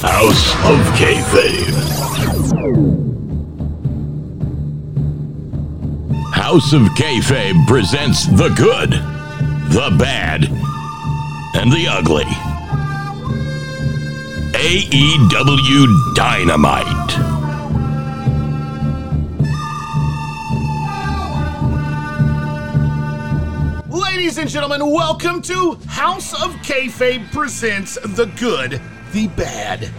House of Kayfabe. House of Kayfabe presents the good, the bad, and the ugly. AEW Dynamite. Ladies and gentlemen, welcome to House of Kayfabe presents the good, the bad,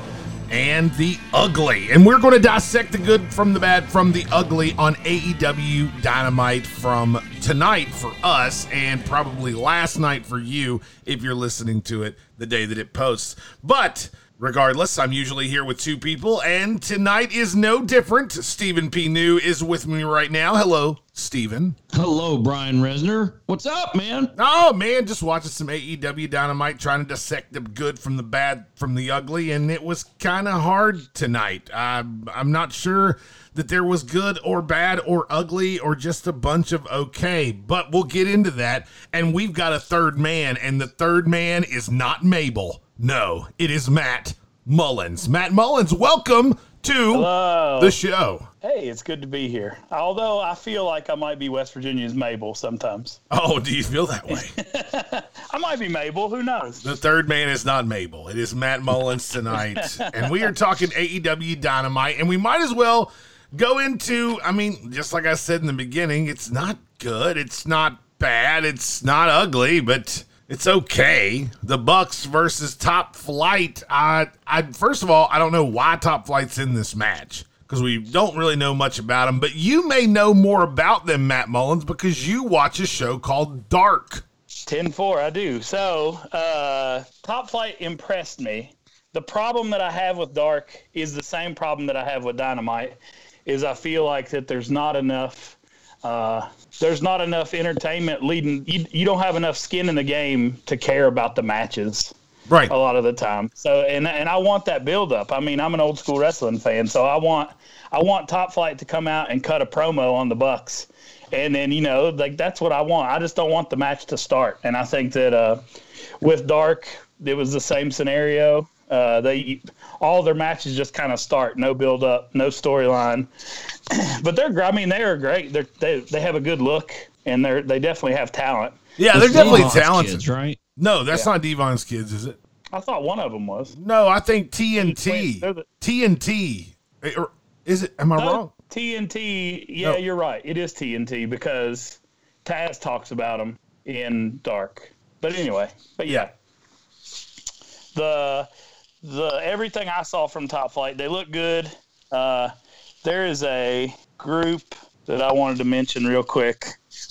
and the ugly. And we're going to dissect the good from the bad from the ugly on AEW Dynamite from tonight for us and probably last night for you if you're listening to it the day that it posts. But Regardless, I'm usually here with two people, and tonight is no different. Stephen P. New is with me right now. Hello, Stephen. Hello, Brian Resner. What's up, man? Oh man, just watching some AEW Dynamite, trying to dissect the good from the bad, from the ugly, and it was kind of hard tonight. I'm I'm not sure that there was good or bad or ugly or just a bunch of okay, but we'll get into that. And we've got a third man, and the third man is not Mabel. No, it is Matt Mullins. Matt Mullins, welcome to Hello. the show. Hey, it's good to be here. Although I feel like I might be West Virginia's Mabel sometimes. Oh, do you feel that way? I might be Mabel. Who knows? The third man is not Mabel. It is Matt Mullins tonight. and we are talking AEW Dynamite. And we might as well go into, I mean, just like I said in the beginning, it's not good. It's not bad. It's not ugly, but it's okay. The Bucks versus Top Flight. I, I first of all, I don't know why Top Flight's in this match because we don't really know much about them. But you may know more about them, Matt Mullins, because you watch a show called Dark. 10 4, I do. So, uh, Top Flight impressed me. The problem that I have with Dark is the same problem that I have with Dynamite. Is I feel like that there's not enough uh, there's not enough entertainment leading. You, you don't have enough skin in the game to care about the matches Right. a lot of the time. So and and I want that build up. I mean, I'm an old school wrestling fan, so I want I want Top Flight to come out and cut a promo on the Bucks. And then, you know, like that's what I want. I just don't want the match to start. And I think that uh with Dark, it was the same scenario. Uh, they all their matches just kind of start, no build up, no storyline. but they're, I mean, they are great. They're, they they have a good look, and they're they definitely have talent. Yeah, they're It's definitely Devon's talented. kids, right? No, that's not Devon's kids, is it? I thought one of them was. No, I think TNT. They're the- TNT. Or- Is it? Am I wrong? TNT, yeah, No. you're right. It is TNT because Taz talks about them in Dark. But anyway, but yeah, the the everything I saw from Top Flight, they look good. Uh, there is a group that I wanted to mention real quick.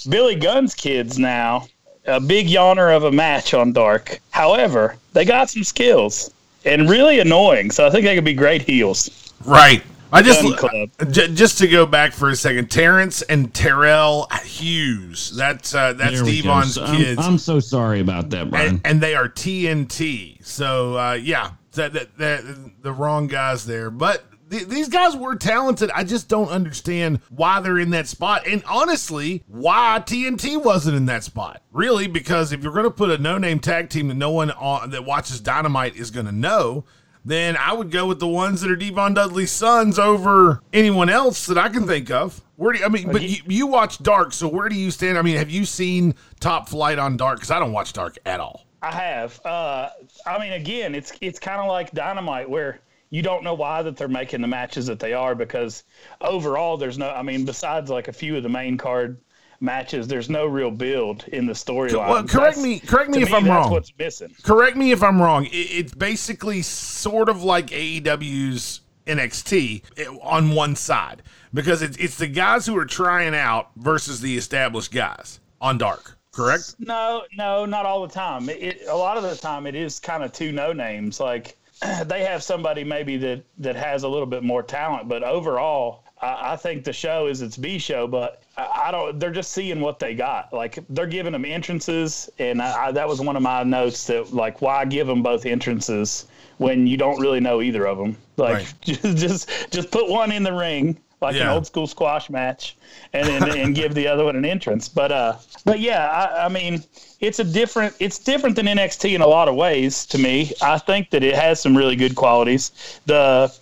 Billy Gunn's kids now, a big yawner of a match on Dark. However, they got some skills and really annoying, so I think they could be great heels. Right. I just Gunn Club. j- just to go back for a second. Terrence and Terrell Hughes. That's uh, that's There we go. Devon's So I'm- kids, I'm, so sorry about that, Brian. and, and they are TNT. So uh, yeah, that, that, that the wrong guys there, but. th- These guys were talented. I just don't understand why they're in that spot. And honestly, why TNT wasn't in that spot. Really, because if you're going to put a no-name tag team that no one on, that watches Dynamite is going to know, then I would go with the ones that are Devon Dudley's sons over anyone else that I can think of. Where do you, I mean? But you, you watch Dark, so where do you stand? I mean, have you seen Top Flight on Dark? Because I don't watch Dark at all. I have. Uh, I mean, again, it's it's kind of like Dynamite, where you don't know why that they're making the matches that they are because overall, there's no. I mean, besides like a few of the main card matches, there's no real build in the storyline. Well, correct That's- me- correct me if I'm that's wrong. What's missing? Correct me if I'm wrong. It, it's basically sort of like AEW's NXT eh, on one side because it's it's the guys who are trying out versus the established guys on Dark. Correct? No, no, not all the time. It, it, a lot of the time, it is kind of two no names. Like they have somebody maybe that that has a little bit more talent, but overall, I, I think the show is its B show. But I, I don't. They're just seeing what they got. Like they're giving them entrances, and I, that was one of my notes that like why give them both entrances when you don't really know either of them. Like Right. just just just put one in the ring like an old school squash match, and then and give the other one an entrance. But uh, but yeah, I, I mean, it's a different. It's different than NXT in a lot of ways. To me, I think that it has some really good qualities. The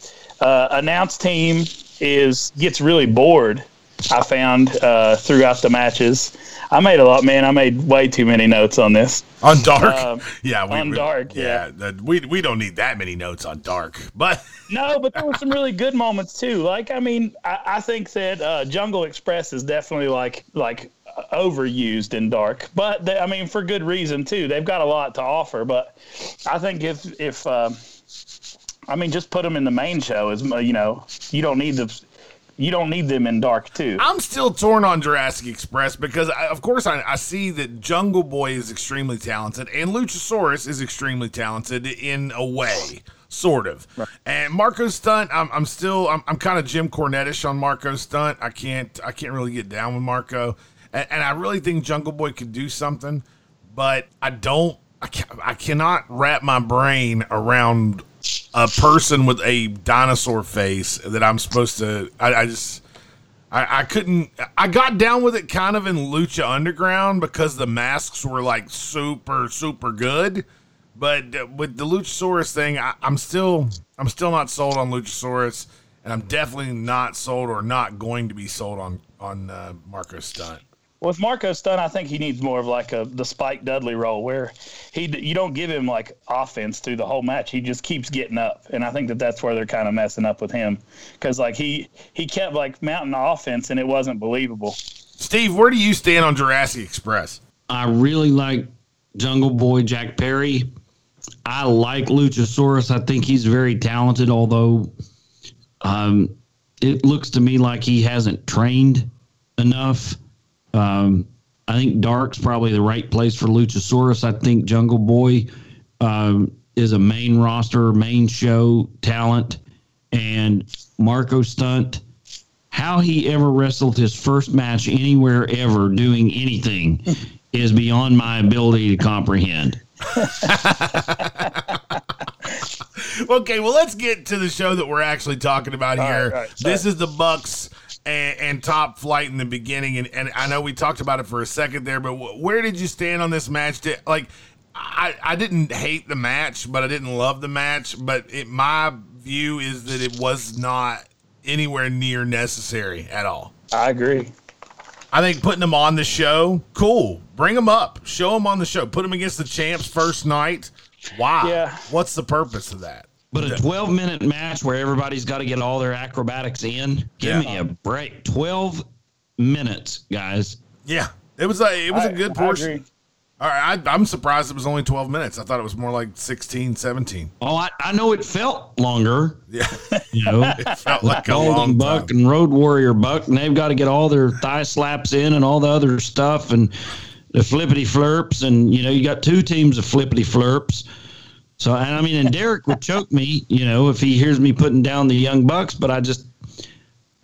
uh, announce team is gets really bored. I found uh, throughout the matches. I made a lot, man. I made way too many notes on this. On Dark, Um, yeah, we, on we- Dark, yeah. that- we we don't need that many notes on Dark, but No, but there were some really good moments too. Like, I mean, I, I think that uh, Jungle Express is definitely like like uh, overused in Dark, but they, I mean for good reason too. They've got a lot to offer, but I think if if um, I mean just put them in the main show is you know you don't need the you don't need them in Dark too. I'm still torn on Jurassic Express because, I, of course, I, I see that Jungle Boy is extremely talented and Luchasaurus is extremely talented in a way, sort of. And Marco Stunt, I'm, I'm still, I'm, I'm kind of Jim Cornettish on Marco Stunt. I can't, I can't really get down with Marco, and, and I really think Jungle Boy could do something, but I don't, I, I cannot wrap my brain around a person with a dinosaur face that I'm supposed to. I, I just. I, I couldn't. I got down with it kind of in Lucha Underground because the masks were like super, super good. But uh, with the Luchasaurus thing, I, I'm still, I'm still not sold on Luchasaurus, and I'm definitely not sold or not going to be sold on on uh, Marco Stunt. With Marco Stunt, I think he needs more of like a the Spike Dudley role where he you don't give him like offense through the whole match. He just keeps getting up, and I think that that's where they're kind of messing up with him because like he he kept like mounting offense and it wasn't believable. Steve, where do you stand on Jurassic Express? I really like Jungle Boy Jack Perry. I like Luchasaurus. I think he's very talented, although um, it looks to me like he hasn't trained enough. Um, I think Dark's probably the right place for Luchasaurus. I think Jungle Boy um, is a main roster, main show talent, and Marco Stunt. How he ever wrestled his first match anywhere ever doing anything is beyond my ability to comprehend. Okay, well, let's get to the show that we're actually talking about here. right, all right, this is the Bucks and, and Top Flight in the beginning, and, and I know we talked about it for a second there, but wh- where did you stand on this match? Did, like, I, I didn't hate the match, but I didn't love the match. But it, my view is that it was not anywhere near necessary at all. I agree. I think putting them on the show, cool. Bring them up, show them on the show, put them against the champs first night. Why? Yeah. What's the purpose of that? But a 12 minute match where everybody's got to get all their acrobatics in, give Yeah. me a break. 12 minutes, guys. Yeah, it was a it was a I- good I portion. agree. All right, I, I'm surprised it was only 12 minutes. I thought it was more like 16, 17. Oh, I, I know it felt longer. Yeah, You know, it felt like a long Golden Buck time. and Road Warrior Buck, and they've got to get all their thigh slaps in and all the other stuff and the flippity flirps. And, you know, you got two teams of flippity flirps. So, and I mean, and Derek would choke me, you know, if he hears me putting down the Young Bucks, but I just,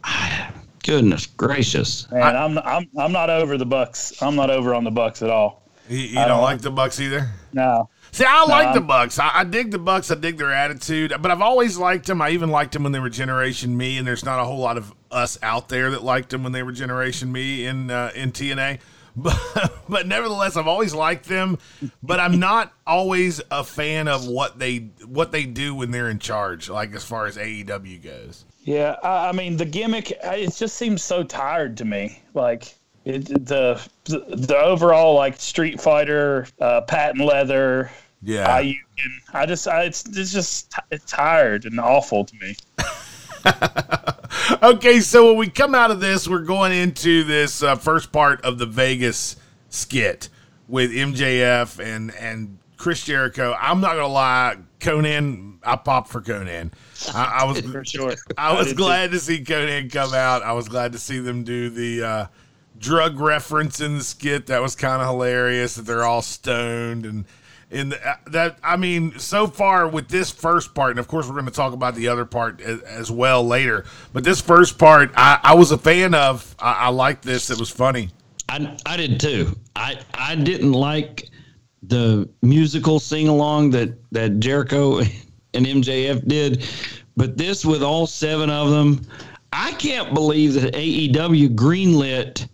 goodness gracious. Man, I'm I'm I'm not over the Bucks. I'm not over on the Bucks at all. You, you don't, don't- like the Bucks either. No. See, I like No. the Bucks. I, I dig the Bucks. I dig their attitude. But I've always liked them. I even liked them when they were Generation Me. And there's not a whole lot of us out there that liked them when they were Generation Me in uh, in TNA. But but nevertheless, I've always liked them. But I'm not always a fan of what they what they do when they're in charge. Like as far as AEW goes. Yeah, I, I mean the gimmick. It just seems so tired to me. Like it, the the overall like Street Fighter, uh, patent leather. Yeah. I, I just I, it's it's just it's tired and awful to me. Okay, so when we come out of this, we're going into this uh, first part of the Vegas skit with MJF and and Chris Jericho. I'm not gonna lie, Konnan, I popped for Konnan. I, I was For sure. I was too. glad to see Konnan come out. I was glad to see them do the uh, drug reference in the skit. That was kind of hilarious. That they're all stoned and. In the, uh, that, I mean, so far with this first part, and of course we're going to talk about the other part as, as well later. But this first part, I, I was a fan of. I, I liked this. It was funny. I, I did too. I, I didn't like the musical sing along that, that Jericho and MJF did, but this with all seven of them, I can't believe that AEW greenlit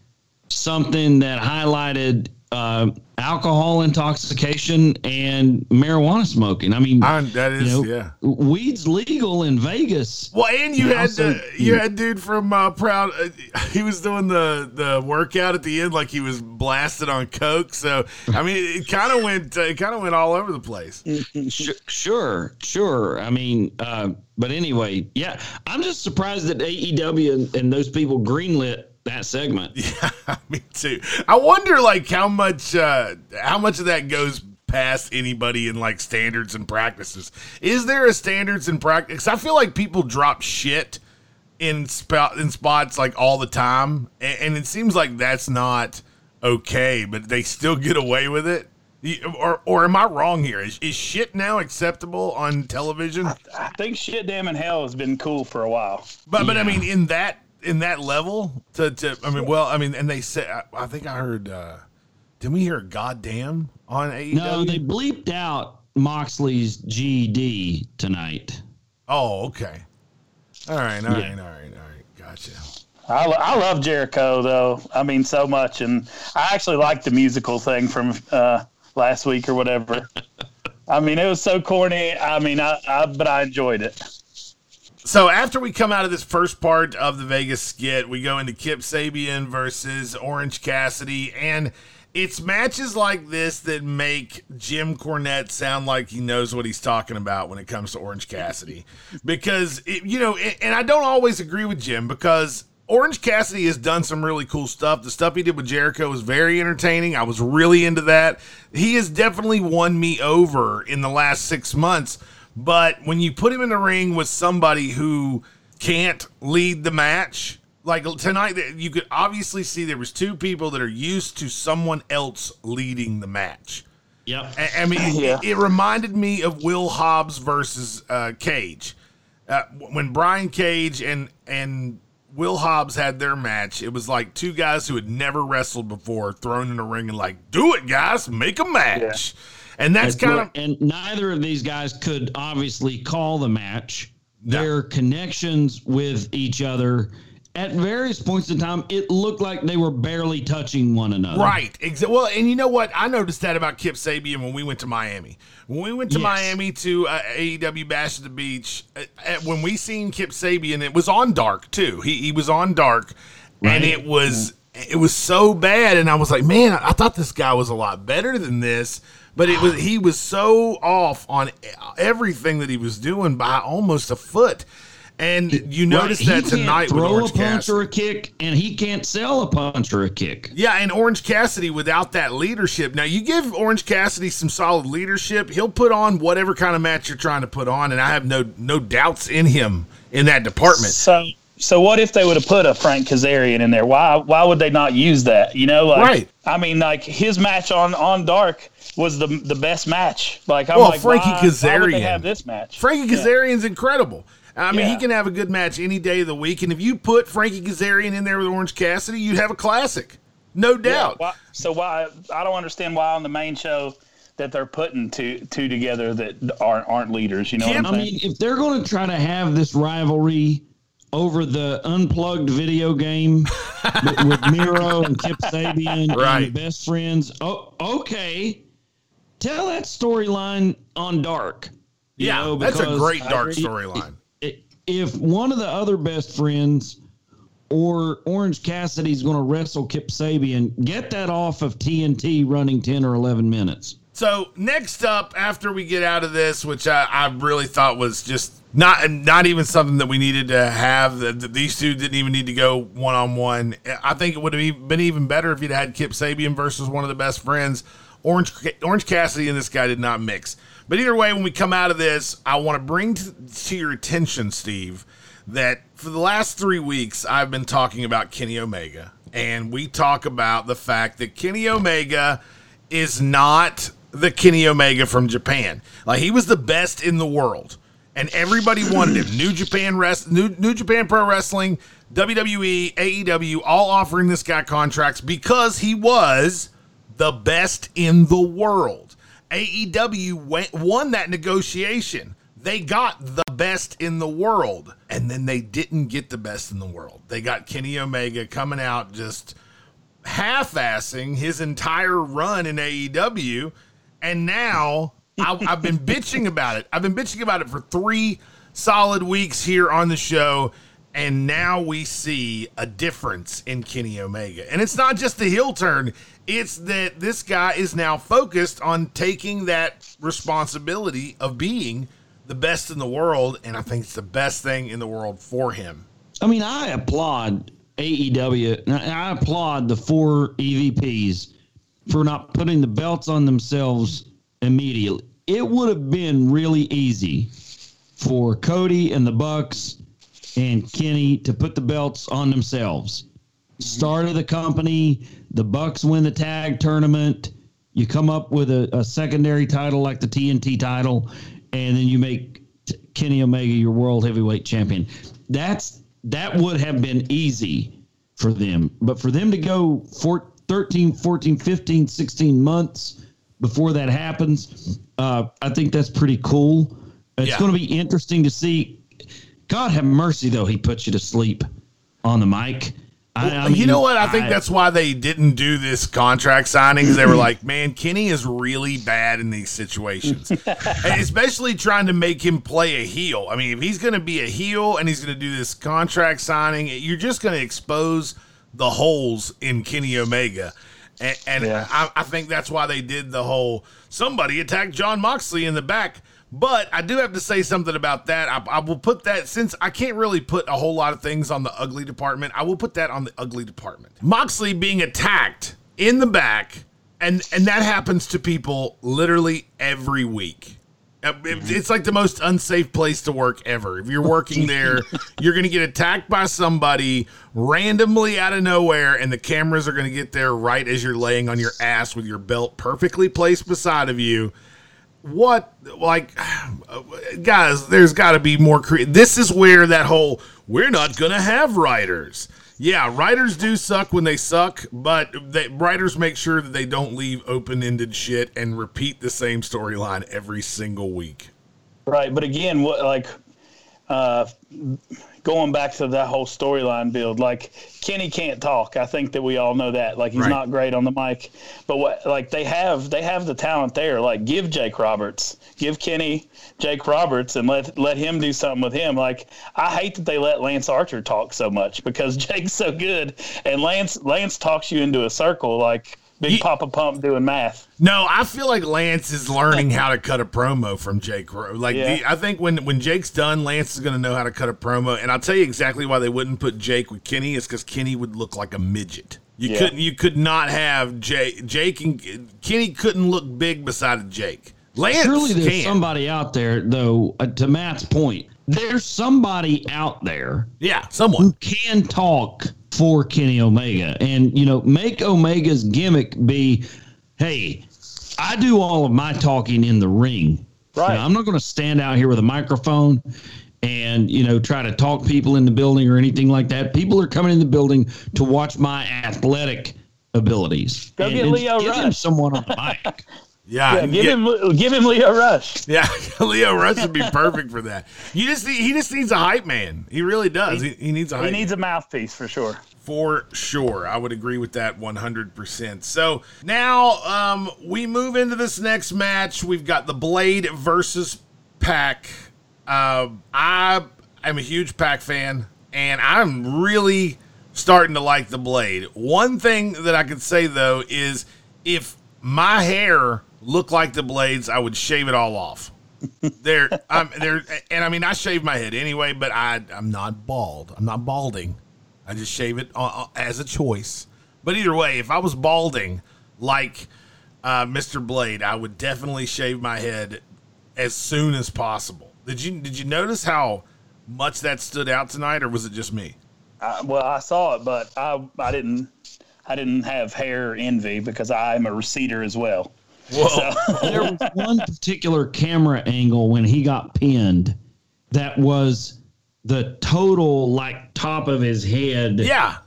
something that highlighted uh, alcohol intoxication and marijuana smoking. I mean, I, that is you know, yeah. weed's legal in Vegas. Well, and you Yeah, had so- uh, you had dude from uh, Proud. Uh, he was doing the the workout at the end like he was blasted on coke. So I mean, it, kind of went uh, it kind of went all over the place. Sh- sure, sure. I mean, uh, but anyway, yeah, I'm just surprised that AEW and, and those people greenlit that segment. Yeah, me too. I wonder like how much uh, how much of that goes past anybody in like standards and practices. Is there a standards and practice? I feel like people drop shit in spot in spots like all the time, and, and it seems like that's not okay, but they still get away with it. Or, or am I wrong here? Is, is shit now acceptable on television? I think shit damn in hell has been cool for a while. But but I mean in that in that level to, to I mean well I mean and they said I, I think I heard uh did we hear goddamn on AEW? No, they bleeped out Moxley's GD tonight. oh okay. All right, all right, Yeah. all right, all right. Gotcha. I, I love Jericho though. I mean so much, and I actually like the musical thing from uh, last week or whatever. I mean, it was so corny. I mean, I, I but I enjoyed it. So after we come out of this first part of the Vegas skit, we go into Kip Sabian versus Orange Cassidy, and it's matches like this that make Jim Cornette sound like he knows what he's talking about when it comes to Orange Cassidy, because it, you know, and and I don't always agree with Jim because. Orange Cassidy has done some really cool stuff. The stuff he did with Jericho was very entertaining. I was really into that. He has definitely won me over in the last six months. But when you put him in the ring with somebody who can't lead the match, like tonight, you could obviously see there was two people that are used to someone else leading the match. Yep. I, I mean, it- Yeah. it, reminded me of Will Hobbs versus uh, Cage. Uh, when Brian Cage and and Will Hobbs had their match, it was like two guys who had never wrestled before thrown in the ring and like, do it, guys, make a match. And that's kind of and neither of these guys could obviously call the match. Their connections with each other at various points in time, it looked like they were barely touching one another. Right. Well, and you know what? I noticed that about Kip Sabian when we went to Miami. When we went to Yes. Miami to uh, AEW Bash at the Beach, uh, when we seen Kip Sabian, it was on Dark too. He he was on Dark, and it was it was so bad, and I was like, man, I thought this guy was a lot better than this. But it was he was so off on everything that he was doing by almost a foot. And you noticed Right, that he tonight can't with throw Orange a punch Cassidy. or a kick, and he can't sell a punch or a kick. Yeah, and Orange Cassidy without that leadership. Now you give Orange Cassidy some solid leadership, he'll put on whatever kind of match you're trying to put on, and I have no no doubts in him in that department. So, so what if they would have put a Frank Kazarian in there? Why, why would they not use that? You know, like, Right. I mean, like his match on on Dark was the the best match. Like, I'm Well, like, Frankie why, why would Kazarian. they have this match? Frankie Yeah. Kazarian's incredible. I mean, he can have a good match any day of the week, and if you put Frankie Kazarian in there with Orange Cassidy, you'd have a classic, no Yeah, doubt. why, so why? I don't understand why on the main show that they're putting two two together that aren't aren't leaders. You know Kim- what I'm I mean, if they're going to try to have this rivalry over the unplugged video game with, with Miro and Kip Sabian Right. and best friends, oh, okay, tell that storyline on Dark. yeah, know, that's a great dark storyline. If one of the other best friends or Orange Cassidy's going to wrestle Kip Sabian, get that off of TNT running 10 or 11 minutes. So next up, after we get out of this, which I, I really thought was just not not even something that we needed to have. That these two didn't even need to go one on one. I think it would have been even better if you'd had Kip Sabian versus one of the best friends. Orange Orange Cassidy and this guy did not mix. But either way, when we come out of this, I want to bring to, to your attention, Steve, that for the last three weeks I've been talking about Kenny Omega, and we talk about the fact that Kenny Omega is not the Kenny Omega from Japan. Like he was the best in the world, and everybody wanted him. New Japan Rest, New New Japan Pro Wrestling, WWE, AEW, all offering this guy contracts because he was the best in the world. AEW went, won that negotiation. They got the best in the world. And then they didn't get the best in the world. They got Kenny Omega coming out just half assing his entire run in AEW. And now I, I've been bitching about it. I've been bitching about it for three solid weeks here on the show. And now we see a difference in Kenny Omega. And it's not just the heel turn, it's that this guy is now focused on taking that responsibility of being the best in the world. And I think it's the best thing in the world for him. I mean, I applaud AEW. and I applaud the four EVPs for not putting the belts on themselves immediately. It would have been really easy for Cody and the Bucks and Kenny to put the belts on themselves. Start of the company, the Bucks win the tag tournament. You come up with a, a secondary title like the TNT title, and then you make Kenny Omega your world heavyweight champion. That's that would have been easy for them. But for them to go four, 13, 14, 15, 16 months before that happens, uh, I think that's pretty cool. It's Yeah. going to be interesting to see. God have mercy, though, he puts you to sleep on the mic. I, I you know what? I think that's why they didn't do this contract signings. They were like, man, Kenny is really bad in these situations, especially trying to make him play a heel. I mean, if he's going to be a heel and he's going to do this contract signing, you're just going to expose the holes in Kenny Omega. And, and Yeah. I, I think that's why they did the whole somebody attacked Jon Moxley in the back. But I do have to say something about that. I, I will put that since I can't really put a whole lot of things on the ugly department. I will put that on the ugly department. Moxley being attacked in the back, and and that happens to people literally every week. Uh, It's like the most unsafe place to work ever. If you're working there, you're going to get attacked by somebody randomly out of nowhere, and the cameras are going to get there right as you're laying on your ass with your belt perfectly placed beside of you what like guys there's got to be more cre- this is where that whole we're not gonna have writers. Yeah writers do suck when they suck but they, writers make sure that they don't leave open-ended shit and repeat the same storyline every single week. Right, but again, what like uh, going back to that whole storyline build, like Kenny can't talk. I think that we all know that. Like he's Right. not great on the mic, but what like they have they have the talent there. Like give Jake Roberts, give Kenny Jake Roberts, and let let him do something with him. Like I hate that they let Lance Archer talk so much because Jake's so good, and Lance Lance talks you into a circle like Big Ye- Poppa Pump doing math. No, I feel like Lance is learning how to cut a promo from Jake. Ro- Like Yeah. the, I think when when Jake's done, Lance is going to know how to cut a promo. And I'll tell you exactly why they wouldn't put Jake with Kenny is because Kenny would look like a midget. You Yeah. couldn't. You could not have Jake. Jake and Kenny couldn't look big beside Jake. Lance Surely there's can. somebody out there, though, uh, to Matt's point, there's somebody out there yeah, someone who can talk for Kenny Omega and, you know, make Omega's gimmick be, hey, I do all of my talking in the ring. Right. Now, I'm not going to stand out here with a microphone and, you know, try to talk people in the building or anything like that. People are coming in the building to watch my athletic abilities. Go and, get and Lio give him Rush. someone on the mic. Yeah, Yeah, give yeah. him give him Lio Rush. Yeah, Lio Rush would be perfect for that. You just need, he just needs a hype man. He really does. He, he needs a hype. He needs a mouthpiece for sure. For sure. I would agree with that 100%. So now um, we move into this next match. We've got the Blade versus Pac. Uh, I am a huge Pac fan, and I'm really starting to like the Blade. One thing that I could say, though, is if my hair looked like the Blades, I would shave it all off. There, I'm there, and I mean, I shave my head anyway, but I, I'm not bald. I'm not balding. I just shave it uh, uh, as a choice. But either way, if I was balding like uh, Mr. Blade, I would definitely shave my head as soon as possible. Did you did you notice how much that stood out tonight, or was it just me? Uh, well, I saw it, but I I didn't I didn't have hair envy because I'm a receder as well. Whoa! there was one particular camera angle when he got pinned that was the total like top of his head yeah,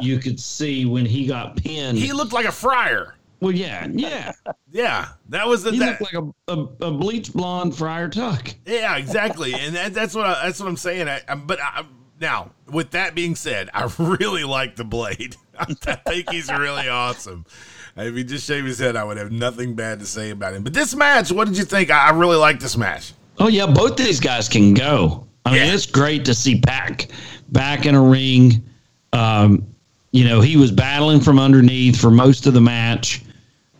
you could see when he got pinned he looked like a friar. Well, yeah, yeah. Yeah, that was the He that, looked like a, a, a bleach blonde Friar Tuck. yeah, exactly, and that, that's what I, that's what I'm saying. I, I, but I, now, with that being said, I really like the blade. I think he's really awesome. If he just shaved his head, I would have nothing bad to say about him. But this match, what did you think? I, I really like this match. Oh yeah, both these guys can go. I mean, Yeah. it's great to see Pac back in a ring. Um, you know, he was battling from underneath for most of the match,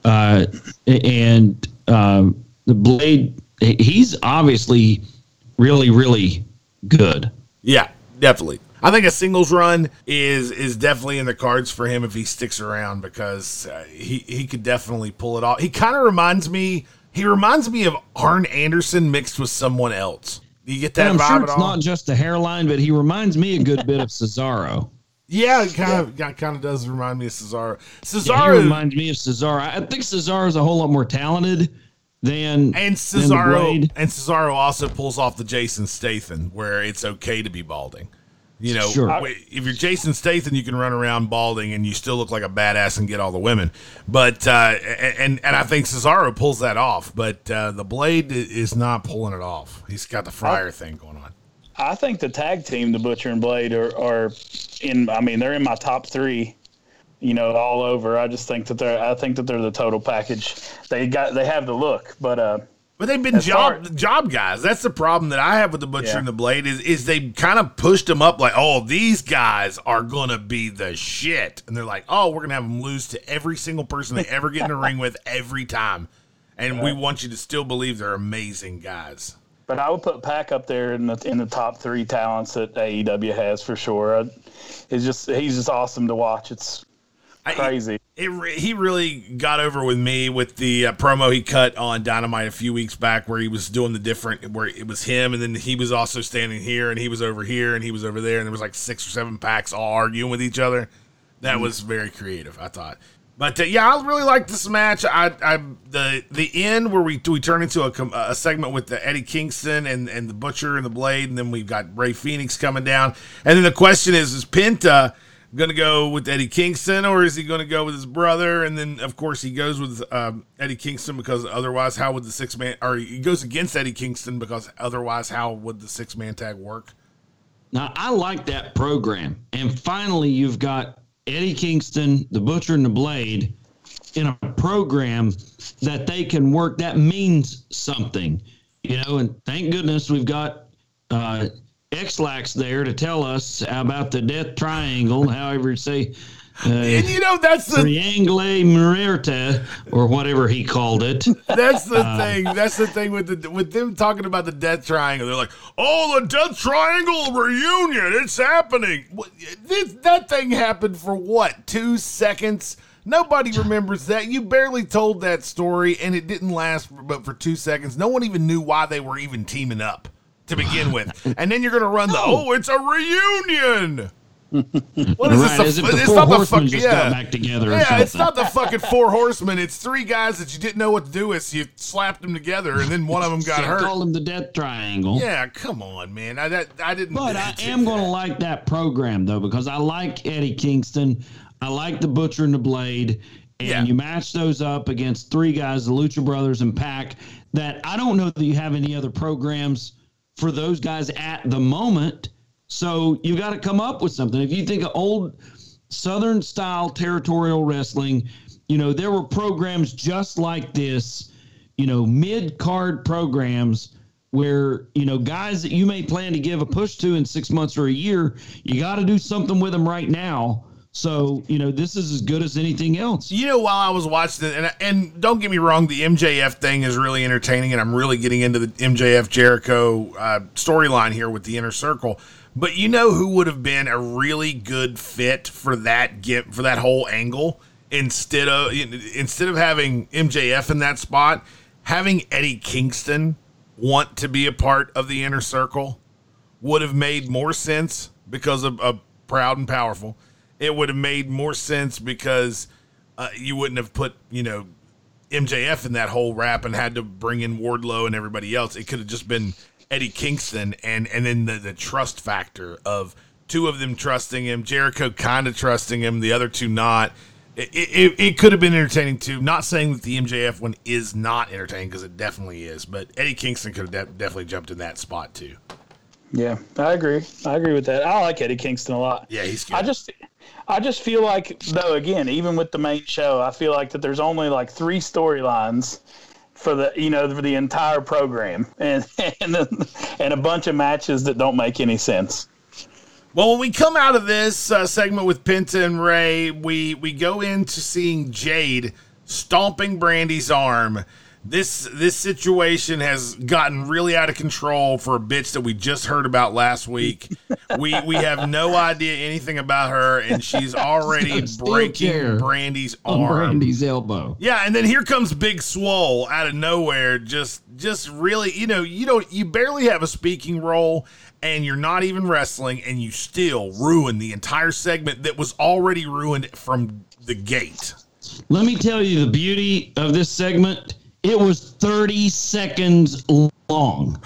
uh, and um, the blade. He's obviously really, really good. Yeah, definitely. I think a singles run is is definitely in the cards for him if he sticks around because uh, he he could definitely pull it off. He kind of reminds me. He reminds me of Arn Anderson mixed with someone else. You get that And I'm vibe sure at it's all? not just the hairline, but he reminds me a good bit of Cesaro. yeah, it kind of kind of does remind me of Cesaro. Yeah, Cesaro he reminds me of Cesaro. I think Cesaro is a whole lot more talented than and Cesaro Blade. and Cesaro also pulls off the Jason Statham where it's okay to be balding. You know, Sure. if you're Jason Statham, you can run around balding and you still look like a badass and get all the women. But uh, and and I think Cesaro pulls that off, but uh, the Blade is not pulling it off. He's got the friar thing going on. I think the tag team, the Butcher and Blade, are, are in. I mean, they're in my top three. You know, all over. I just think that they're. I think that they're the total package. They got. They have the look, but uh, But they've been job job guys. That's the problem that I have with the Butcher Yeah. and the Blade is is they kind of pushed them up like, oh, these guys are gonna be the shit, and they're like, oh, we're gonna have them lose to every single person they ever get in the ring with every time, and we want you to still believe they're amazing guys. but I would put Pac up there in the in the top three talents that AEW has for sure. It's just he's just awesome to watch. It's I- crazy. It, he really got over with me with the uh, promo he cut on Dynamite a few weeks back, where he was doing the different, where it was him, and then he was also standing here, and he was over here, and he was over there, and there was like six or seven packs all arguing with each other. That was very creative, I thought. But uh, yeah, I really like this match. I, I the the end where we we turn into a, a segment with the Eddie Kingston and and the Butcher and the Blade, and then we've got Rey Fenix coming down, and then the question is: Is Penta going to go with Eddie Kingston, or is he going to go with his brother? And then, of course, he goes with um, Eddie Kingston because otherwise, how would the six man? Or he goes against Eddie Kingston because otherwise, how would the six man tag work? Now I like that program, and finally you've got Eddie Kingston, the Butcher and the Blade, in a program that they can work. That means something, you know. And thank goodness we've got uh, X-Lax there to tell us about the Death Triangle, however you say. Uh, And you know that's the Triangle Muerta, or whatever he called it. That's the thing. That's the thing with the with them talking about the Death Triangle. They're like, "Oh, the Death Triangle reunion! It's happening." This, that thing happened for what? Two seconds. Nobody remembers that. You barely told that story, and it didn't last but for two seconds. No one even knew why they were even teaming up to begin with. And then you're gonna run the oh, it's a reunion. What is Right, this? a- the it's four not the just yeah. back together. Yeah, it's not the fucking four horsemen. It's three guys that you didn't know what to do with. So you slapped them together, and then one of them got hurt. called him the Death Triangle. Yeah, come on, man. I that I didn't. But I am going to like that program though because I like Eddie Kingston, I like the Butcher and the Blade, and Yeah. you match those up against three guys, the Lucha Brothers and Pac. That I don't know that you have any other programs for those guys at the moment. So you've got to come up with something. If you think of old Southern style territorial wrestling, you know there were programs just like this, you know, mid card programs where you know guys that you may plan to give a push to in six months or a year, you got to do something with them right now. So you know this is as good as anything else. You know, while I was watching it, and and don't get me wrong, the MJF thing is really entertaining, and I'm really getting into the MJF Jericho uh, storyline here with the inner circle. But you know who would have been a really good fit for that get for that whole angle instead of instead of having MJF in that spot, having Eddie Kingston want to be a part of the inner circle would have made more sense because of, of proud and powerful. It would have made more sense because uh, you wouldn't have put you know MJF in that whole rap and had to bring in Wardlow and everybody else. It could have just been Eddie Kingston and and then the, the trust factor of two of them trusting him, Jericho kind of trusting him, the other two not. It, it, it could have been entertaining too. Not saying that the MJF one is not entertaining because it definitely is, but Eddie Kingston could have de- definitely jumped in that spot too. Yeah, I agree. I agree with that. I like Eddie Kingston a lot. Yeah, he's good. I just, I just feel like though again, even with the main show, I feel like that there's only like three storylines for the you know for the entire program, and and and a bunch of matches that don't make any sense. Well, when we come out of this uh, segment with Penta and Rey, we we go into seeing Jade stomping Brandi's arm. This this situation has gotten really out of control for a bitch that we just heard about last week. we we have no idea anything about her, and she's already Steel breaking Brandi's arm. Brandi's elbow. Yeah, and then here comes Big Swole out of nowhere, just just really, you know, you don't you barely have a speaking role and you're not even wrestling and you still ruin the entire segment that was already ruined from the gate. Let me tell you the beauty of this segment. It was 30 seconds long.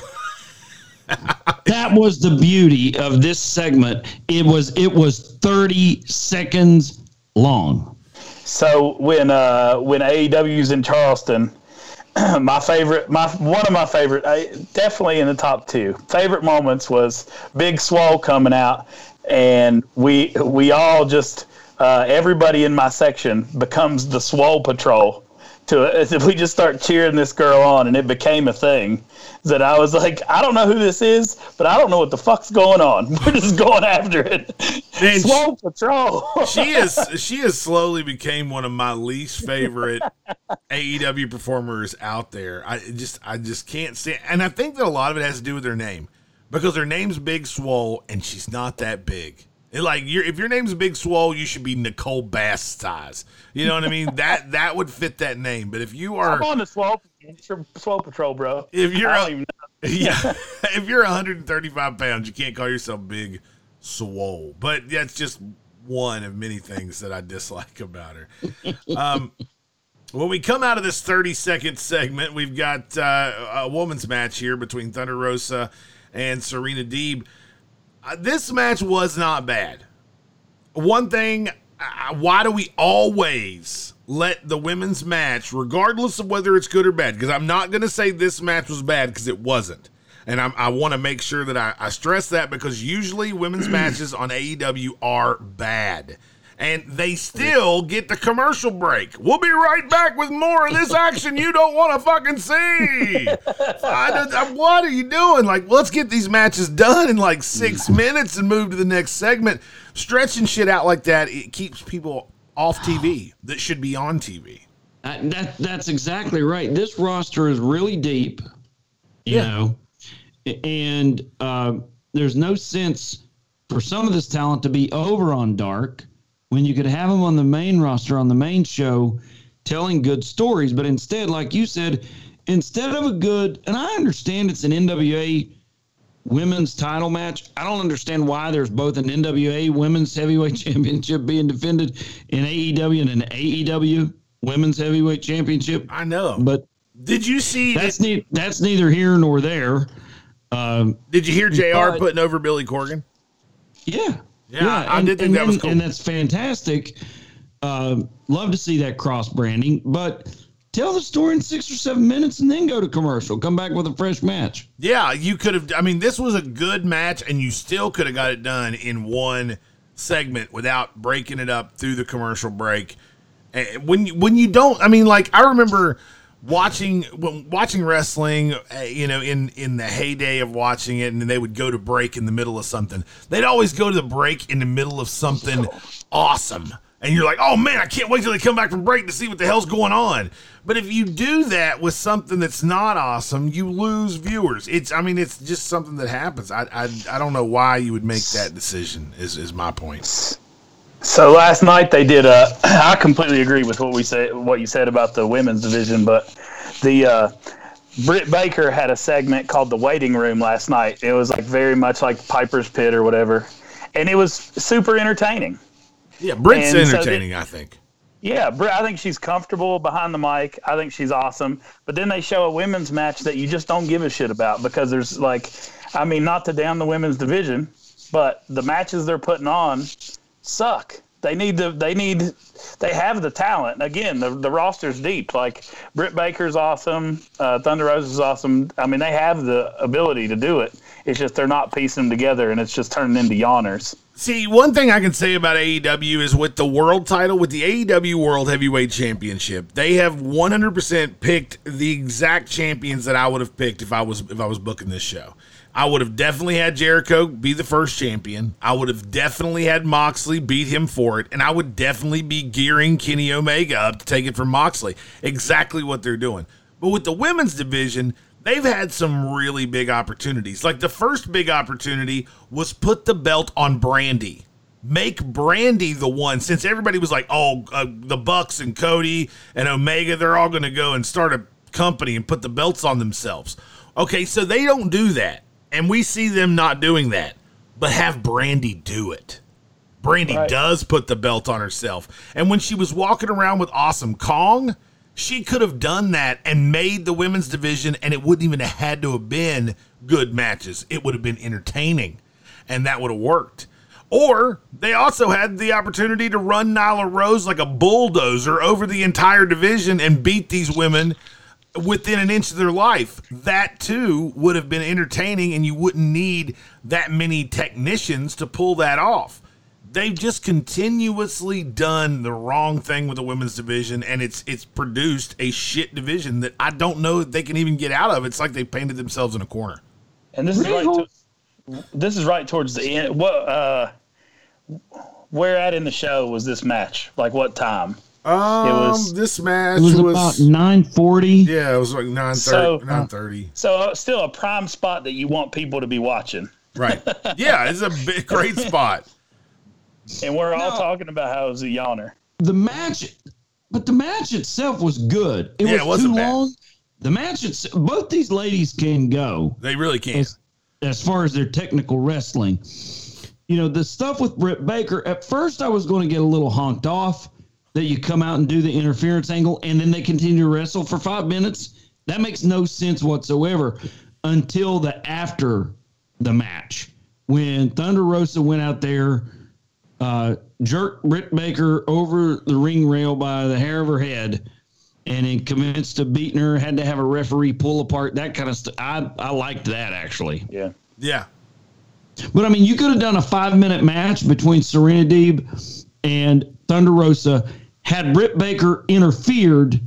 that was the beauty of this segment. It was it was 30 seconds long. So when uh when AEW's in Charleston, my favorite, my one of my favorite, I, definitely in the top two favorite moments was Big Swole coming out, and we we all just uh, everybody in my section becomes the Swole Patrol. To it if we just start cheering this girl on, and it became a thing that I was like, I don't know who this is, but I don't know what the fuck's going on. We're just going after it. Man, Swole Patrol. She is she has slowly became one of my least favorite AEW performers out there. I just I just can't stand and I think that a lot of it has to do with her name. Because her name's Big Swole and she's not that big. It, like your if your name's Big Swole, you should be Nicole Bass size. You know what I mean? that that would fit that name. But if you are I'm on the Swole, Swole Patrol, bro. if you're I a- don't even know. yeah, if you're 135 pounds, you can't call yourself big swole. But that's just one of many things that I dislike about her. Um, when we come out of this 30 second segment, we've got uh, a woman's match here between Thunder Rosa and Serena Deeb. Uh, this match was not bad. One thing, uh, why do we always let the women's match, regardless of whether it's good or bad, because I'm not going to say this match was bad because it wasn't. And I'm, I want to make sure that I, I stress that because usually women's matches on AEW are bad. And they still get the commercial break. We'll be right back with more of this action you don't want to fucking see. I I- what are you doing? Like, let's get these matches done in like six minutes and move to the next segment. Stretching shit out like that, it keeps people off TV that should be on TV. Uh, that that's exactly right. This roster is really deep, you Yeah. know, and uh, there's no sense for some of this talent to be over on Dark when you could have them on the main roster on the main show, telling good stories. But instead, like you said, instead of a good, and I understand it's an NWA women's title match. I don't understand why there's both an NWA women's heavyweight championship being defended in AEW and an AEW women's heavyweight championship. I know. But Did you see? that's ne- that's neither here nor there. Um, did you hear Jr. but- putting over Billy Corgan? yeah, Yeah, I did think that was cool. and that's fantastic. Um, love to see that cross branding, but tell the story in six or seven minutes and then go to commercial. Come back with a fresh match. Yeah, you could have. I mean, this was a good match, and you still could have got it done in one segment without breaking it up through the commercial break. And when you, when you don't, I mean, like I remember watching watching wrestling, uh, you know, in in the heyday of watching it, and they would go to break in the middle of something. They'd always go to the break in the middle of something awesome. And you're like, oh man, I can't wait till they come back from break to see what the hell's going on. But if you do that with something that's not awesome, you lose viewers. It's, I mean, it's just something that happens. I, I, I don't know why you would make that decision. Is, is my point. So last night they did. Uh, I completely agree with what we say, what you said about the women's division, but the uh, Britt Baker had a segment called the Waiting Room last night. It was like very much like Piper's Pit or whatever, and it was super entertaining. Yeah, Britt's And so entertaining. I think. Yeah, Britt, I think she's comfortable behind the mic. I think she's awesome. But then they show a women's match that you just don't give a shit about because there's like, I mean, not to down the women's division, but the matches they're putting on suck. They need to. They need. They have the talent. Again, the the roster's deep. Like Britt Baker's awesome. Uh, Thunder Rosa is awesome. I mean, they have the ability to do it. It's just they're not piecing them together, and it's just turning into yawners. See, one thing I can say about AEW is with the world title, with the AEW World Heavyweight Championship, they have 100% picked the exact champions that I would have picked if I was if I was booking this show. I would have definitely had Jericho be the first champion. I would have definitely had Moxley beat him for it, and I would definitely be gearing Kenny Omega up to take it from Moxley. Exactly what they're doing. But with the women's division, they've had some really big opportunities. Like the first big opportunity was put the belt on Brandi. Make Brandi the one, since everybody was like, oh, uh, the Bucks and Cody and Omega, they're all going to go and start a company and put the belts on themselves. Okay, so they don't do that. And we see them not doing that, but have Brandi do it. Brandi right. does put the belt on herself. And when she was walking around with Awesome Kong, she could have done that and made the women's division, and it wouldn't even have had to have been good matches. It would have been entertaining, and that would have worked. Or they also had the opportunity to run Nyla Rose like a bulldozer over the entire division and beat these women within an inch of their life. That too would have been entertaining, and you wouldn't need that many technicians to pull that off. They've just continuously done the wrong thing with the women's division, and it's it's produced a shit division that I don't know if they can even get out of. It's like they painted themselves in a corner. And this is right. To, this is right towards the end. What? Uh, where at in the show was this match? Like what time? Um, it was this match it was, was about nine forty. Yeah, it was like nine thirty. So, nine thirty. So uh, still a prime spot that you want people to be watching. Right. Yeah, it's a big, great spot. And we're all no, talking about how it was a yawner. The match, but the match itself was good. It yeah, was it too bad. long. The match itself, both these ladies can go. They really can. As, as far as their technical wrestling, you know, the stuff with Britt Baker. At first, I was going to get a little honked off that you come out and do the interference angle and then they continue to wrestle for five minutes. That makes no sense whatsoever until the after the match when Thunder Rosa went out there, uh, jerked Britt Baker over the ring rail by the hair of her head, and then commenced to beating her. Had to have a referee pull apart that kind of stuff. I I liked that actually. Yeah. Yeah. But I mean, you could have done a five minute match between Serena Deeb and Thunder Rosa had Britt Baker interfered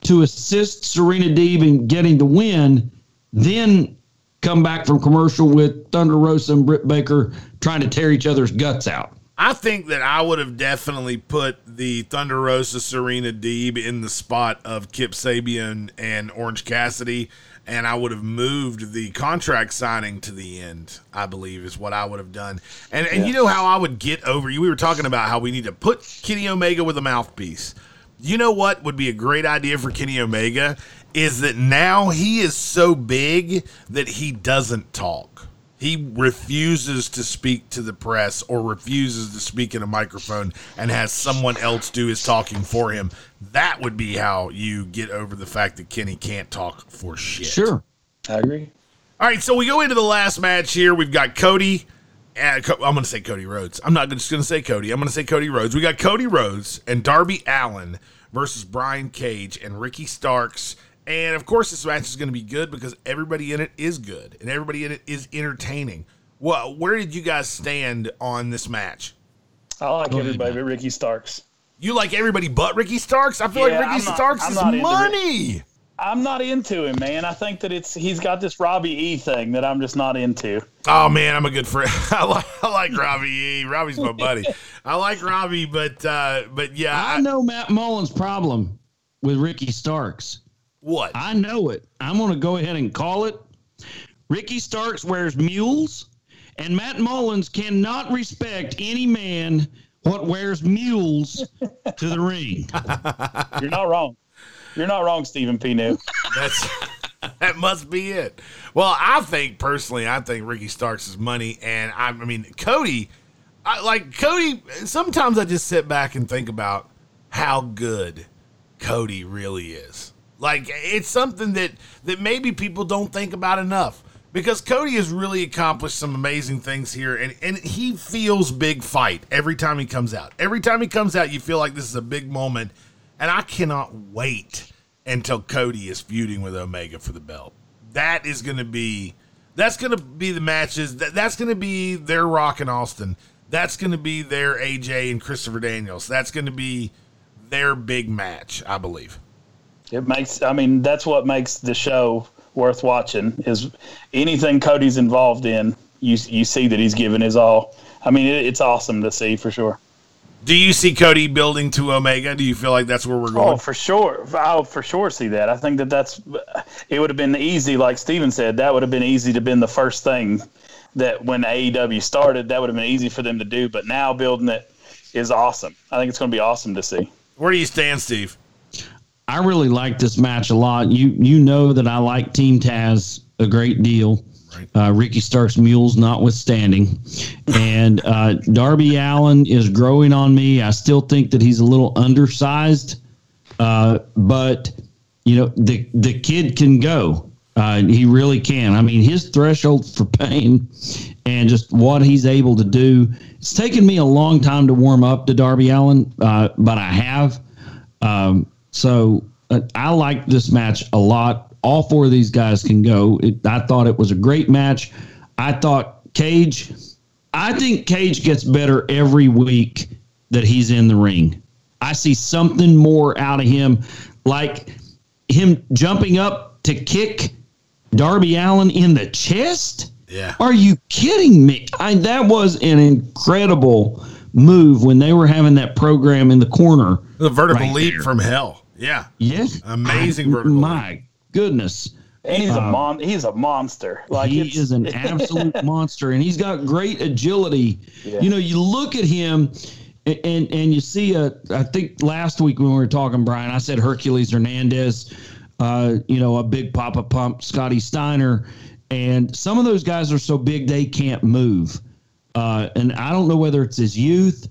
to assist Serena Deeb in getting the win, then come back from commercial with Thunder Rosa and Britt Baker trying to tear each other's guts out. I think that I would have definitely put the Thunder Rosa Serena Deeb in the spot of Kip Sabian and Orange Cassidy and I would have moved the contract signing to the end. I believe is what I would have done. And and yeah. you know how I would get over you. We were talking about how we need to put Kenny Omega with a mouthpiece. You know what would be a great idea for Kenny Omega is that now he is so big that he doesn't talk he refuses to speak to the press or refuses to speak in a microphone and has someone else do his talking for him. That would be how you get over the fact that Kenny can't talk for shit. Sure. I agree. All right, so we go into the last match here. We've got Cody. Uh, I'm going to say Cody Rhodes. I'm not just going to say Cody. I'm going to say Cody Rhodes. We got Cody Rhodes and Darby Allin versus Brian Cage and Ricky Starks and of course, this match is going to be good because everybody in it is good and everybody in it is entertaining. Well, where did you guys stand on this match? I like everybody but Ricky Starks. You like everybody but Ricky Starks? I feel yeah, like Ricky not, Starks I'm is money. I'm not into him, man. I think that it's he's got this Robbie E thing that I'm just not into. Oh man, I'm a good friend. I like, I like Robbie E. Robbie's my buddy. I like Robbie, but uh, but yeah, I, I know Matt Mullen's problem with Ricky Starks. What? I know it. I'm going to go ahead and call it. Ricky Starks wears mules, and Matt Mullins cannot respect any man what wears mules to the ring. You're not wrong. You're not wrong, Stephen P. New. That's that must be it. Well, I think personally, I think Ricky Starks is money, and I, I mean Cody. I, like Cody, sometimes I just sit back and think about how good Cody really is. Like it's something that that maybe people don't think about enough because Cody has really accomplished some amazing things here, and, and he feels big fight every time he comes out. Every time he comes out, you feel like this is a big moment, and I cannot wait until Cody is feuding with Omega for the belt. That is going to be that's going to be the matches. That, that's going to be their Rock and Austin. That's going to be their AJ and Christopher Daniels. That's going to be their big match, I believe. It makes. I mean, that's what makes the show worth watching. Is anything Cody's involved in, you you see that he's giving his all. I mean, it, it's awesome to see for sure. Do you see Cody building to Omega? Do you feel like that's where we're oh, going? Oh, for sure. I'll for sure see that. I think that that's. It would have been easy, like Steven said. That would have been easy to been the first thing that when AEW started, that would have been easy for them to do. But now building it is awesome. I think it's going to be awesome to see. Where do you stand, Steve? I really like this match a lot. You you know that I like Team Taz a great deal. Uh, Ricky Stark's mules notwithstanding. And uh, Darby Allin is growing on me. I still think that he's a little undersized, uh, but you know the the kid can go. Uh, he really can. I mean, his threshold for pain and just what he's able to do. It's taken me a long time to warm up to Darby Allin, uh, but I have. Um, so uh, I like this match a lot. All four of these guys can go. It, I thought it was a great match. I thought Cage. I think Cage gets better every week that he's in the ring. I see something more out of him, like him jumping up to kick Darby Allin in the chest. Yeah. Are you kidding me? I, that was an incredible move when they were having that program in the corner. The vertical Right leap there. from hell. Yeah. Yes. Amazing I- vertical leap. My goodness. And he's a mon. He's a monster. Like he is an absolute monster and he's got great agility. Yeah. You know, you look at him and, and and you see a I think last week when we were talking Brian, I said Hercules Hernandez, uh, you know, a big Poppa Pump, Scotty Steiner, and some of those guys are so big they can't move. Uh, and I don't know whether it's his youth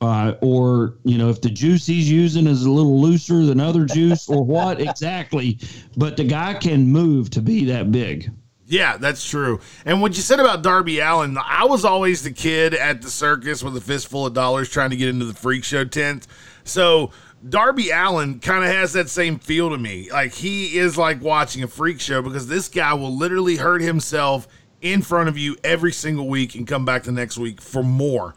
uh, or you know if the juice he's using is a little looser than other juice or what exactly. But the guy can move to be that big. Yeah, that's true. And what you said about Darby Allin, I was always the kid at the circus with a fistful of dollars trying to get into the freak show tent. So Darby Allin kind of has that same feel to me. Like he is like watching a freak show because this guy will literally hurt himself in front of you every single week and come back the next week for more.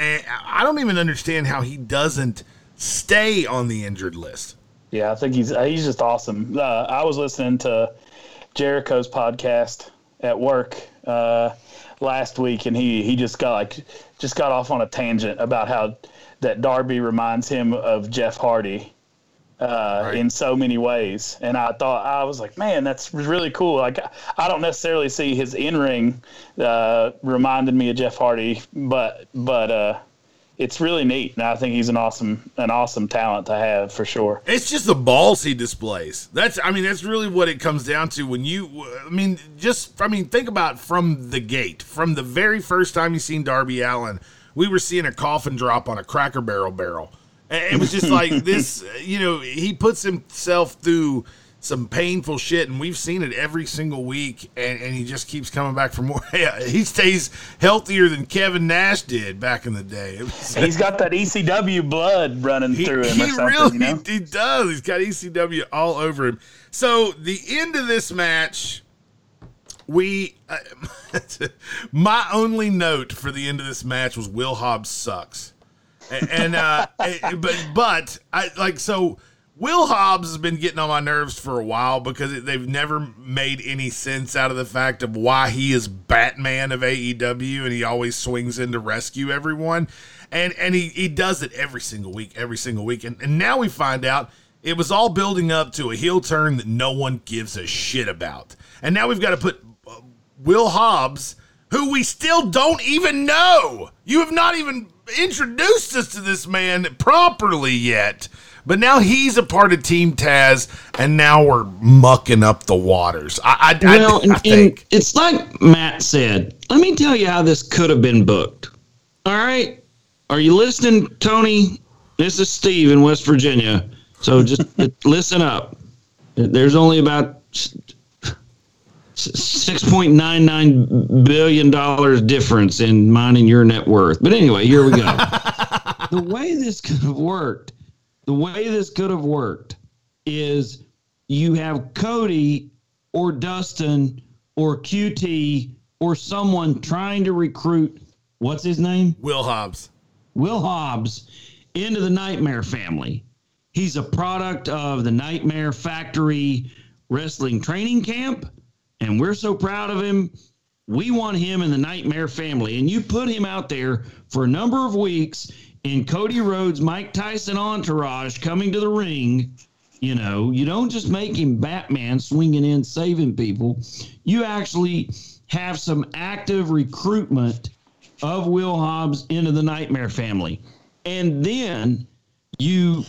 And I don't even understand how he doesn't stay on the injured list. Yeah, I think he's he's just awesome. Uh, I was listening to Jericho's podcast at work uh, last week, and he he just got like just got off on a tangent about how that Darby reminds him of Jeff Hardy uh, Right. in so many ways. And I thought I was like, man, that's really cool. Like I don't necessarily see his in ring uh, reminding me of Jeff Hardy, but but uh, it's really neat, and I think he's an awesome an awesome talent to have for sure. It's just the balls he displays. That's, I mean, that's really what it comes down to. When you, I mean, just, I mean, think about from the gate, from the very first time you seen Darby Allin, we were seeing a coffin drop on a Cracker Barrel barrel. And it was just like this, you know, he puts himself through some painful shit, and we've seen it every single week, and, and he just keeps coming back for more. Yeah, he stays healthier than Kevin Nash did back in the day. Was- He's got that ECW blood running he, through him he or something. really you know? he does. He's got ECW all over him. So the end of this match, we uh, my only note for the end of this match was Will Hobbs sucks, and, uh, but but I like so. Will Hobbs has been getting on my nerves for a while because they've never made any sense out of the fact of why he is Batman of AEW and he always swings in to rescue everyone. And and he, he does it every single week, every single week. And, and now we find out it was all building up to a heel turn that no one gives a shit about. And now we've got to put uh, Will Hobbs, who we still don't even know. You have not even introduced us to this man properly yet. But now he's a part of Team Taz, and now we're mucking up the waters. I, I, Well, I, I think. it's like Matt said. Let me tell you how this could have been booked. All right, are you listening, Tony? This is Steve in West Virginia. So just listen up. There's only about Six point nine nine billion dollars difference in mine and your net worth. But anyway, here we go. the way this could have worked, the way this could have worked is you have Cody or Dustin or QT or someone trying to recruit what's his name? Will Hobbs. Will Hobbs into the Nightmare family. He's a product of the Nightmare Factory Wrestling Training Camp and we're so proud of him. We want him in the Nightmare family. And you put him out there for a number of weeks in Cody Rhodes, Mike Tyson entourage coming to the ring. You know, you don't just make him Batman swinging in, saving people. You actually have some active recruitment of Will Hobbs into the Nightmare family. And then you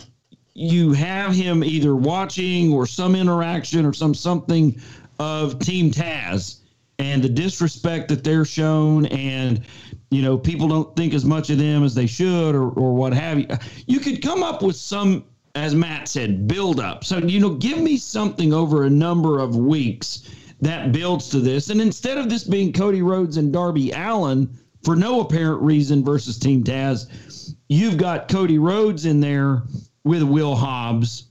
you have him either watching or some interaction or some something of Team Taz and the disrespect that they're shown and you know people don't think as much of them as they should or, or what have you. You could come up with some as matt said build up. So you know give me something over a number of weeks that builds to this. And instead of this being cody rhodes and darby allin for no apparent reason versus team taz you've got cody rhodes in there with will hobbs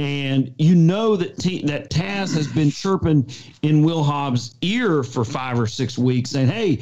and you know that T- that Taz has been chirping in Will Hobbs' ear for five or six weeks, saying, "Hey,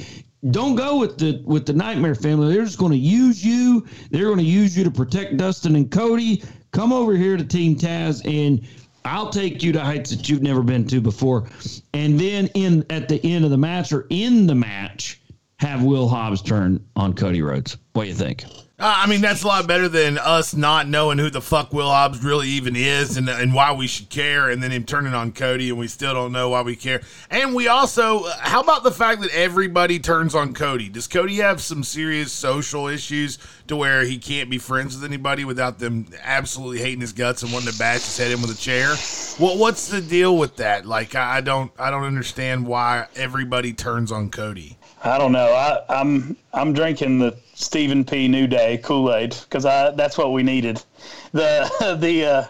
don't go with the with the Nightmare family. They're just going to use you. They're going to use you to protect Dustin and Cody. Come over here to Team Taz, and I'll take you to heights that you've never been to before." And then in at the end of the match or in the match, have Will Hobbs turn on Cody Rhodes. What do you think? Uh, I mean, that's a lot better than us not knowing who the fuck Will Hobbs really even is and, and why we should care, and then him turning on Cody, and we still don't know why we care. And we also, uh, how about the fact that everybody turns on Cody? Does Cody have some serious social issues to where he can't be friends with anybody without them absolutely hating his guts and wanting to bash his head in with a chair? Well, what's the deal with that? Like, I don't, I don't understand why everybody turns on Cody. I don't know. I, I'm I'm drinking the Stephen P. New Day Kool Aid because I that's what we needed. The the uh,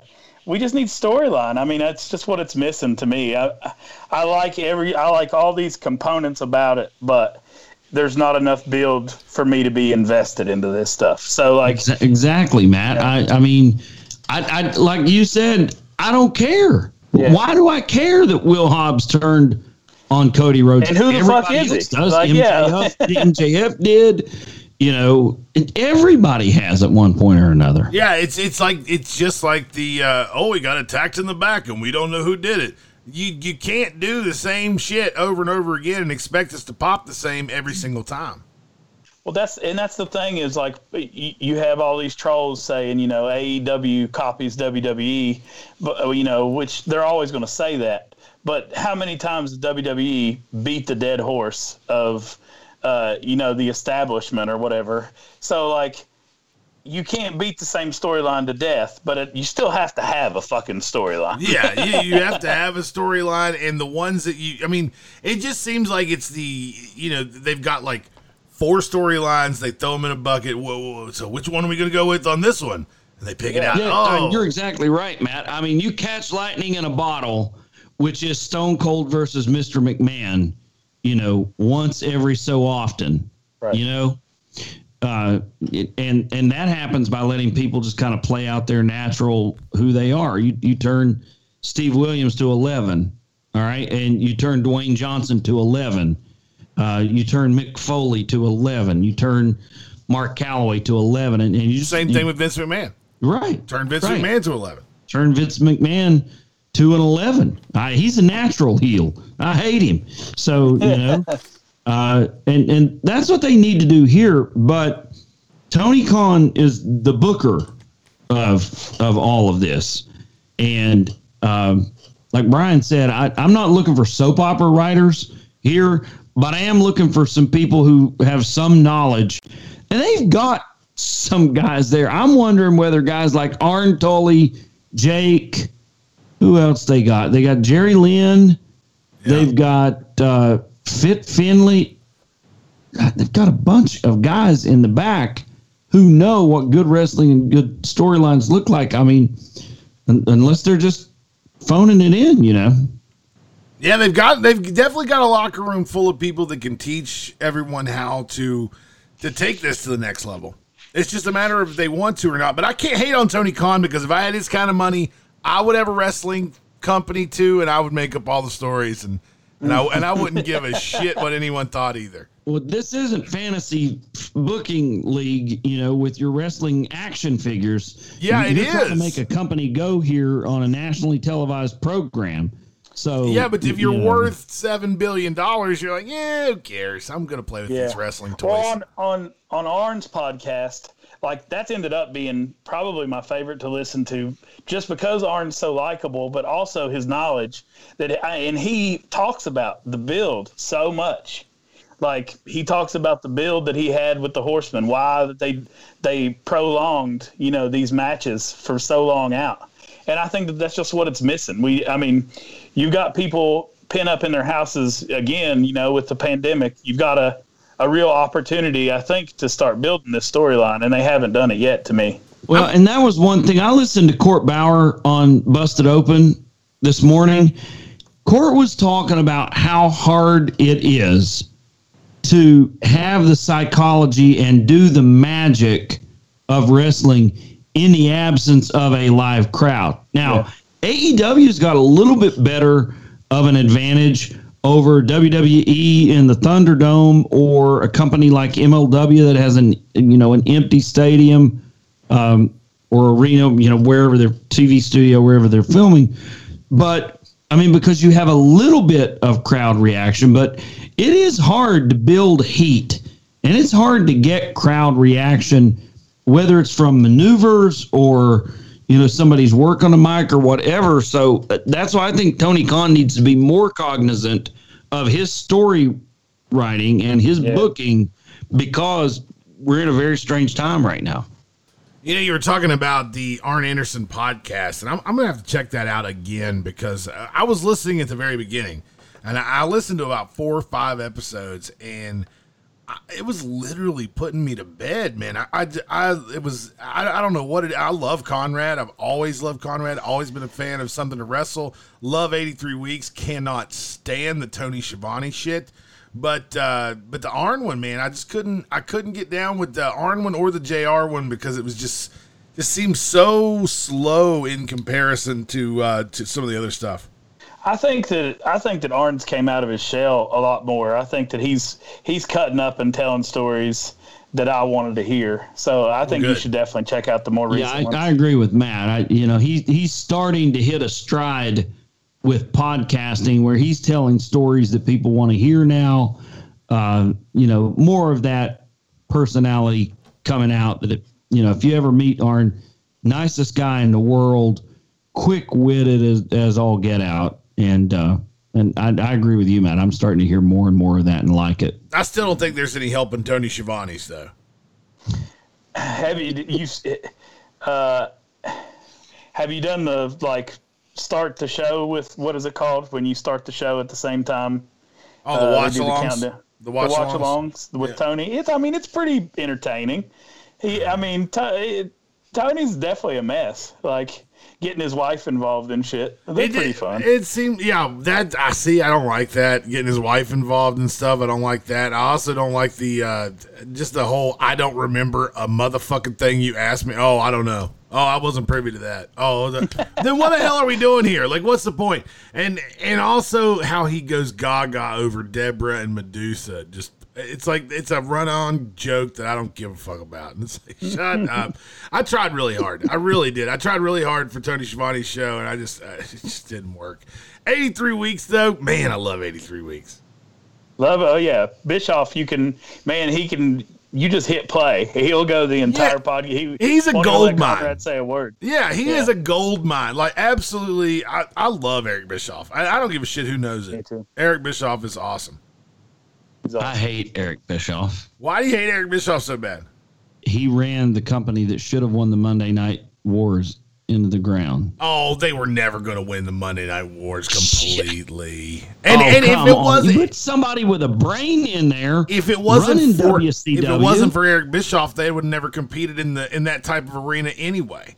we just need storyline. I mean, that's just what it's missing to me. I I like every I like all these components about it, but there's not enough build for me to be invested into this stuff. So like exactly, Matt. Yeah. I I mean, I, I like you said, I don't care. Yeah. Why do I care that Will Hobbs turned? On Cody Rhodes. And who the Everybody fuck is he? Does. Like, MJF, yeah. MJF did. You know, and everybody has at one point or another. Yeah, it's it's like it's just like the uh, oh, we got attacked in the back and we don't know who did it. You you can't do the same shit over and over again and expect us to pop the same every single time. Well, that's and that's the thing is like you, you have all these trolls saying you know AEW copies WWE, but you know which they're always going to say that. But how many times did WWE beat the dead horse of, uh, you know, the establishment or whatever? So like, you can't beat the same storyline to death, but it, you still have to have a fucking storyline. yeah, you, you have to have a storyline, and the ones that you, I mean, it just seems like it's the, you know, they've got like four storylines, they throw them in a bucket. Whoa, whoa, whoa, so which one are we going to go with on this one? And they pick yeah, it out. Yeah, oh. you're exactly right, Matt. I mean, you catch lightning in a bottle which is Stone Cold versus Mr. McMahon, you know, once every so often, right. you know, uh, and and that happens by letting people just kind of play out their natural who they are. You you turn Steve Williams to eleven, all right, and you turn Dwayne Johnson to eleven. Uh, you turn Mick Foley to eleven. You turn Mark Calaway to eleven, and, and you just, same you, thing with Vince McMahon. Right. Turn Vince right. McMahon to eleven. Turn Vince McMahon two and eleven. Uh, he's a natural heel. I hate him. So you know, uh, and and that's what they need to do here. But Tony Khan is the booker of of all of this, and um, like Brian said, I, I'm not looking for soap opera writers here, but I am looking for some people who have some knowledge, and they've got some guys there. I'm wondering whether guys like Arn Tully, Jake, who else they got? They got Jerry Lynn. Yeah. They've got uh, Fit Finlay. God, they've got a bunch of guys in the back who know what good wrestling and good storylines look like. I mean, un- unless they're just phoning it in, you know. Yeah, they've got they've definitely got a locker room full of people that can teach everyone how to to take this to the next level. It's just a matter of if they want to or not. But I can't hate on Tony Khan because if I had his kind of money, I would have a wrestling company too, and I would make up all the stories and and I and I wouldn't give a shit what anyone thought either. Well, this isn't fantasy booking league, you know, with your wrestling action figures. Yeah, it You're trying to make a company go here on a nationally televised program. So Yeah, but if you're you know, worth seven billion dollars, you're like, yeah, who cares? I'm gonna play with these wrestling toys. Well, on on on Arn's podcast, like that's ended up being probably my favorite to listen to, just because Arn's so likable, but also his knowledge that, and he talks about the build so much. Like he talks about the build that he had with the Horsemen, why they they prolonged, you know, these matches for so long out, and I think that that's just what it's missing. We, I mean, you've got people pin up in their houses again, you know, with the pandemic. You've got a a real opportunity, I think, to start building this storyline, and they haven't done it yet to me. Well, and that was one thing. I listened to Court Bauer on Busted Open this morning. Court was talking about how hard it is to have the psychology and do the magic of wrestling in the absence of a live crowd. Now, AEW's got a little bit better of an advantage over WWE in the Thunderdome or a company like MLW that has an you know an empty stadium um, or arena, you know, wherever their TV studio, wherever they're filming. But I mean, because you have a little bit of crowd reaction, but it is hard to build heat and it's hard to get crowd reaction, whether it's from maneuvers or, you know, somebody's work on a mic or whatever. So uh, that's why I think Tony Khan needs to be more cognizant of his story writing and his booking because we're in a very strange time right now. You know, you were talking about the Arn Anderson podcast, and I'm, I'm going to have to check that out again because uh, I was listening at the very beginning, and I, I listened to about four or five episodes, and It was literally putting me to bed, man. I, I, I it was, I, I don't know what it, I love Conrad. I've always loved Conrad, always been a fan of something to wrestle. Love 83 Weeks, cannot stand the Tony Schiavone shit. But uh, but the Arn one, man, I just couldn't I couldn't get down with the Arn one or the JR one because it was just just seemed so slow in comparison to uh, to some of the other stuff. I think that I think that Arns came out of his shell a lot more. I think that he's he's cutting up and telling stories that I wanted to hear. So I think you should definitely check out the more Yeah, recent ones. I, I agree with Matt. I, you know, he he's starting to hit a stride with podcasting where he's telling stories that people want to hear now. Uh, you know, more of that personality coming out. That it, you know, if you ever meet Arn, nicest guy in the world, quick witted as as all get out, and uh, and I, I agree with you, Matt. I'm starting to hear more and more of that and like it. I still don't think there's any help in Tony Schiavone's though. have you you uh, have you done the like start the show with what is it called when you start the show at the same time? Oh, the Uh, watch they do the alongs, the watch the watch alongs. alongs with Yeah. Tony. It's I mean it's pretty entertaining. He I mean To- Tony's definitely a mess. Like getting his wife involved in shit. They're It, pretty it, fun. it seemed, yeah, that I see. I don't like that getting his wife involved and stuff. I don't like that. I also don't like the uh, just the whole. I don't remember a motherfucking thing you asked me. Oh, I don't know. Oh, I wasn't privy to that. Oh, the, then what the hell are we doing here? Like, what's the point? And and also how he goes gaga over Deborah and Medusa. Just it's like it's a run-on joke that I don't give a fuck about. And it's like, shut up. I tried really hard. I really did. I tried really hard for Tony Schiavone's show, and I just uh, it just didn't work. 83 weeks though, man, I love 83 weeks. Love oh yeah. Bischoff you can man, he can you just hit play. He'll go the entire Yeah. podcast. He, He's a gold mine. Conrad say a word. Yeah, he Yeah. is a gold mine. Like absolutely, I, I love Eric Bischoff. I, I don't give a shit who knows it. Eric Bischoff is awesome. He's I hate Eric Bischoff. Why do you hate Eric Bischoff so bad? He ran the company that should have won the Monday Night Wars into the ground. Oh, they were never going to win the Monday Night Wars completely. And Oh, and if it on. wasn't, You put somebody with a brain in there, if it wasn't for WCW, if it wasn't for Eric Bischoff, they would never competed in the in that type of arena anyway.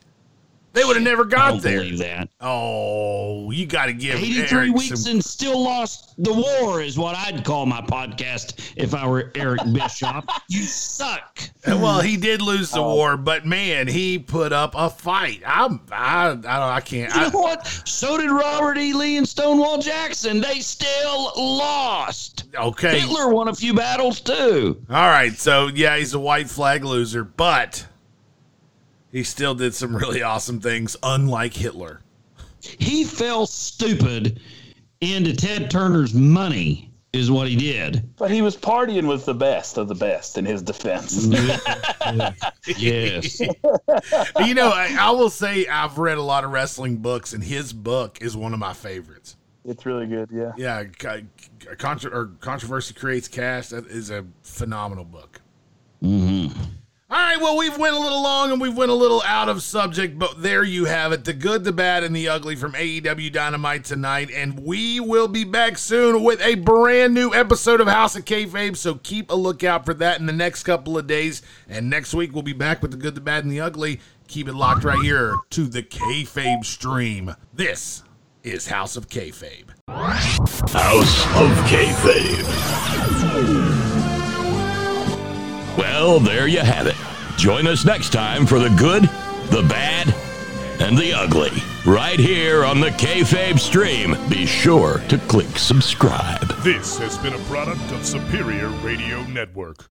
They would have never I got don't there. believe that. Oh, you got to give 83 Eric weeks some- and still lost the war is what I'd call my podcast if I were Eric Bischoff. you suck. Well, he did lose the oh. war, but man, he put up a fight. I'm, I, I don't, I can't. You I, know what? So did Robert E. Lee and Stonewall Jackson. They still lost. okay, Hitler won a few battles too. all right. So yeah, he's a white flag loser, but he still did some really awesome things, unlike Hitler. He fell stupid into Ted Turner's money, is what he did. But he was partying with the best of the best in his defense. yes. you know, I, I will say I've read a lot of wrestling books, and his book is one of my favorites. It's really good, yeah. Yeah, co- contra- or controversy creates cash. That is a phenomenal book. Mm-hmm. All right, well, we've went a little long and we've went a little out of subject, but there you have it. The good, the bad, and the ugly from AEW Dynamite tonight. And we will be back soon with a brand new episode of House of Kayfabe, so keep a lookout for that in the next couple of days. And next week, we'll be back with the good, the bad, and the ugly. Keep it locked right here to the Kayfabe stream. This is House of Kayfabe. House of Kayfabe. Well, there you have it. Join us next time for the good, the bad, and the ugly. Right here on the Kayfabe stream. Be sure to click subscribe. This has been a product of Superior Radio Network.